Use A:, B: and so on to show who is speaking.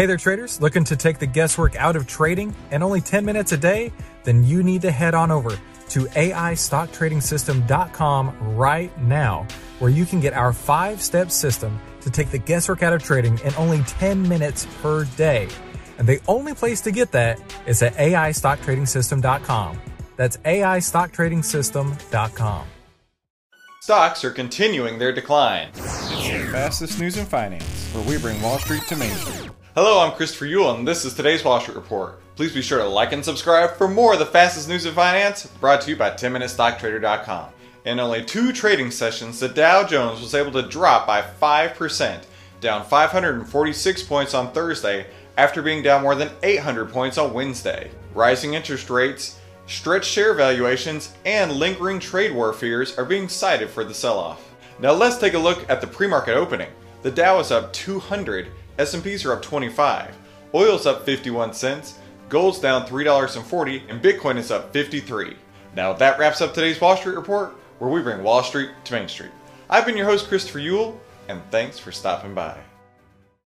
A: Hey there, traders. Looking to take the guesswork out of trading and only 10 minutes a day? Then you need to head on over to AIStockTradingSystem.com right now, where you can get our five step system to take the guesswork out of trading in only 10 minutes per day. And the only place to get that is at AIStockTradingSystem.com. That's AIStockTradingSystem.com.
B: Stocks are continuing their decline.
C: It's the fastest news in finance, where we bring Wall Street to Main Street.
B: Hello, I'm Christopher Uhl, and this is today's Wall Street Report. Please be sure to like and subscribe for more of the fastest news in finance, brought to you by 10MinuteStockTrader.com. In only two trading sessions, the Dow Jones was able to drop by 5%, down 546 points on Thursday after being down more than 800 points on Wednesday. Rising interest rates, stretched share valuations, and lingering trade war fears are being cited for the sell off. Now let's take a look at the pre-market opening. The Dow is up 200, S&Ps are up 25, oil's up 51 cents, gold's down $3.40, and Bitcoin is up 53. Now that wraps up today's Wall Street Report, where we bring Wall Street to Main Street. I've been your host Christopher Uhl, and thanks for stopping by.